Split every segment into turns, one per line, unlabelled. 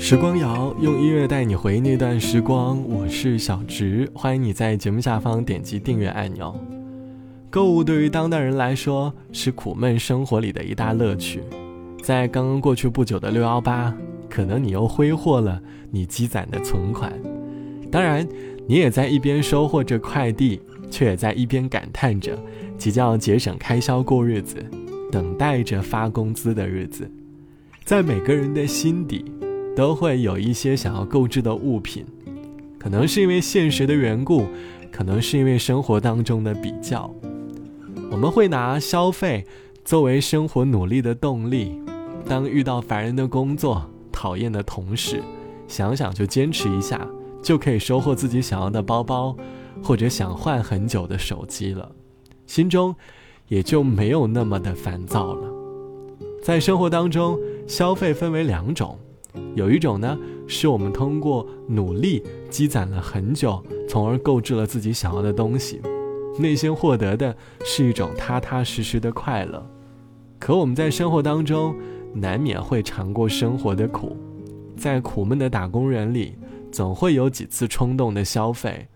时光谣用音乐带你回忆那段时光，我是小直，欢迎你在节目下方点击订阅按钮。购物对于当代人来说是苦闷生活里的一大乐趣，在刚刚过去不久的六幺八，可能你又挥霍了你积攒的存款，当然，你也在一边收获着快递，却也在一边感叹着即将要节省开销过日子，等待着发工资的日子，在每个人的心底。都会有一些想要购置的物品，可能是因为现实的缘故，可能是因为生活当中的比较，我们会拿消费作为生活努力的动力。当遇到烦人的工作、讨厌的同事，想想就坚持一下，就可以收获自己想要的包包，或者想换很久的手机了，心中也就没有那么的烦躁了。在生活当中，消费分为两种。有一种呢，是我们通过努力积攒了很久，从而购置了自己想要的东西，内心获得的是一种踏踏实实的快乐。可我们在生活当中，难免会尝过生活的苦，在苦闷的打工人里，总会有几次冲动的消费，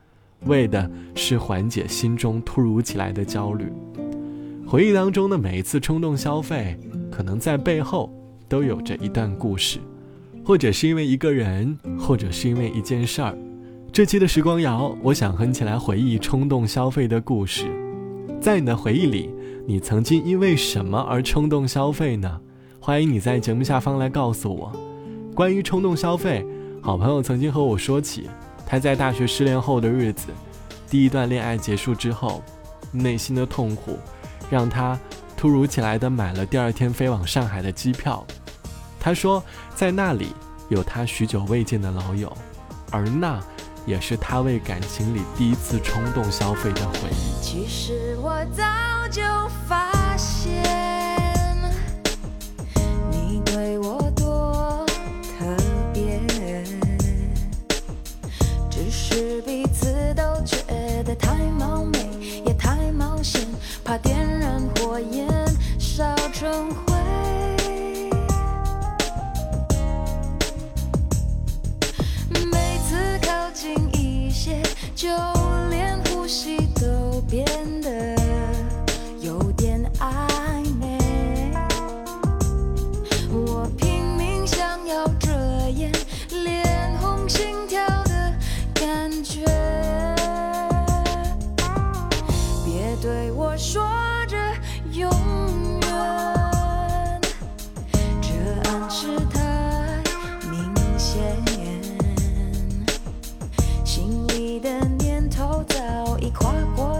为的是缓解心中突如其来的焦虑。回忆当中的每一次冲动消费，可能在背后都有着一段故事。或者是因为一个人，或者是因为一件事儿。这期的时光谣，我想和你一起来回忆冲动消费的故事。在你的回忆里，你曾经因为什么而冲动消费呢？欢迎你在节目下方来告诉我。关于冲动消费，好朋友曾经和我说起，他在大学失恋后的日子，第一段恋爱结束之后，内心的痛苦，让他突如其来的买了第二天飞往上海的机票。他说，在那里有他许久未见的老友，而那也是他为感情里第一次冲动消费的回忆。
其实我早就发现，你对我多特别，只是比跨过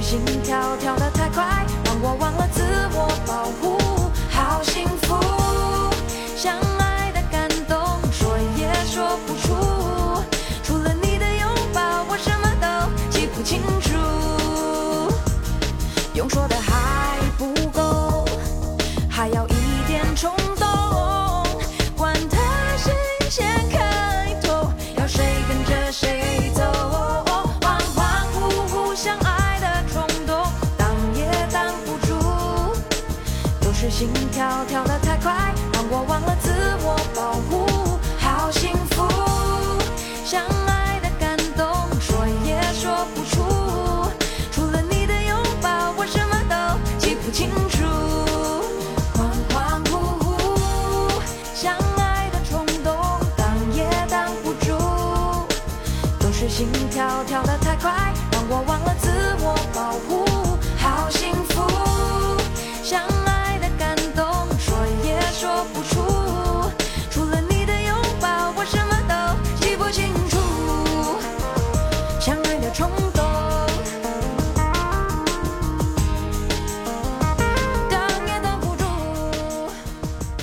心跳跳的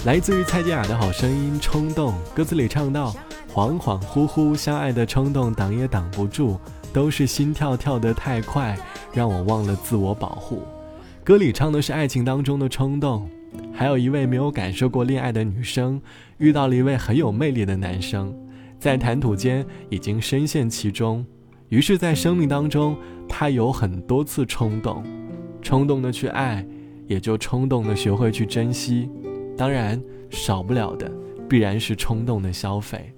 来自于蔡健雅的好声音《冲动》，歌词里唱到：恍恍惚惚相爱的冲动，挡也挡不住，都是心跳跳得太快，让我忘了自我保护。歌里唱的是爱情当中的冲动，还有一位没有感受过恋爱的女生，遇到了一位很有魅力的男生，在谈吐间已经深陷其中，于是，在生命当中，她有很多次冲动，冲动的去爱，也就冲动的学会去珍惜。当然，少不了的必然是冲动的消费，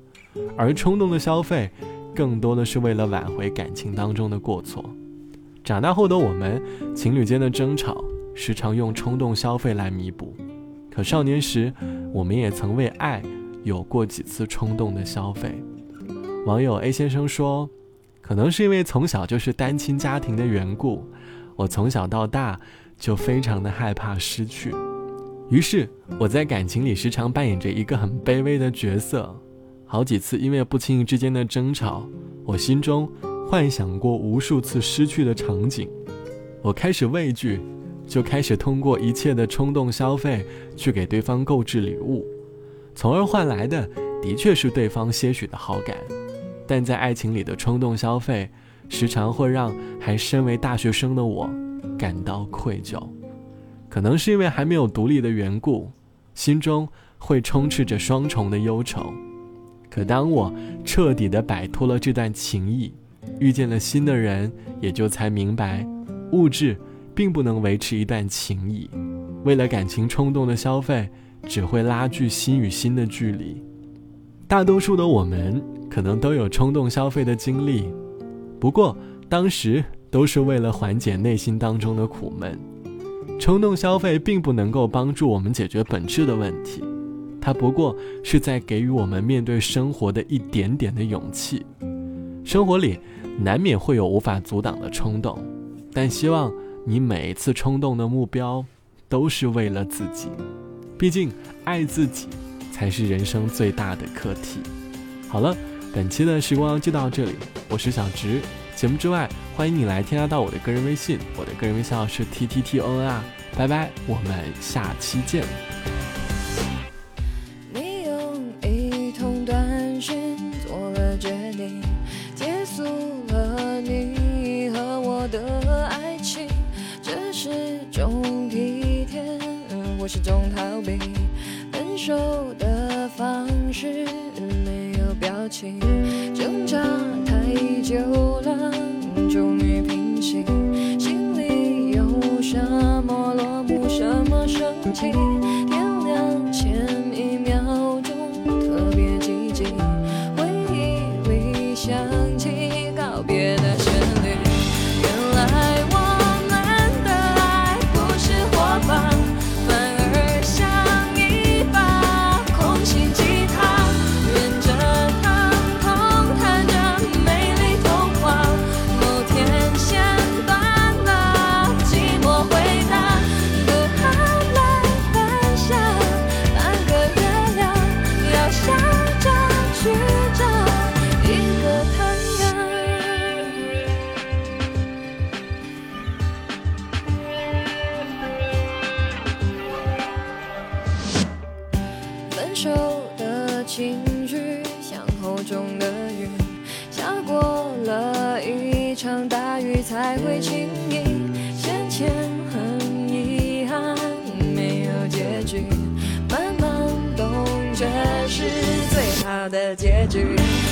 而冲动的消费，更多的是为了挽回感情当中的过错。长大后的我们，情侣间的争吵，时常用冲动消费来弥补。可少年时，我们也曾为爱有过几次冲动的消费。网友 A 先生说：“可能是因为从小就是单亲家庭的缘故，我从小到大就非常的害怕失去。”于是我在感情里时常扮演着一个很卑微的角色，好几次因为不经意之间的争吵，我心中幻想过无数次失去的场景，我开始畏惧，就开始通过一切的冲动消费去给对方购置礼物，从而换来的的确是对方些许的好感，但在爱情里的冲动消费，时常会让还身为大学生的我感到愧疚。可能是因为还没有独立的缘故，心中会充斥着双重的忧愁。可当我彻底的摆脱了这段情谊，遇见了新的人，也就才明白，物质并不能维持一段情谊。为了感情冲动的消费，只会拉距心与心的距离。大多数的我们可能都有冲动消费的经历，不过当时都是为了缓解内心当中的苦闷。冲动消费并不能够帮助我们解决本质的问题，它不过是在给予我们面对生活的一点点的勇气。生活里难免会有无法阻挡的冲动，但希望你每一次冲动的目标都是为了自己，毕竟爱自己才是人生最大的课题。好了，本期的时光就到这里，我是小直。节目之外，欢迎你来添加到我的个人微信，我的个人微信号是 t t t o n r，拜拜，我们下期见。
你用一通短讯做了决定，结束了你和我的爱情，这是种体贴，我是种逃避。分手的方式没有表情，挣扎久了，终于平息。心里有什么落幕，什么生气？的结局。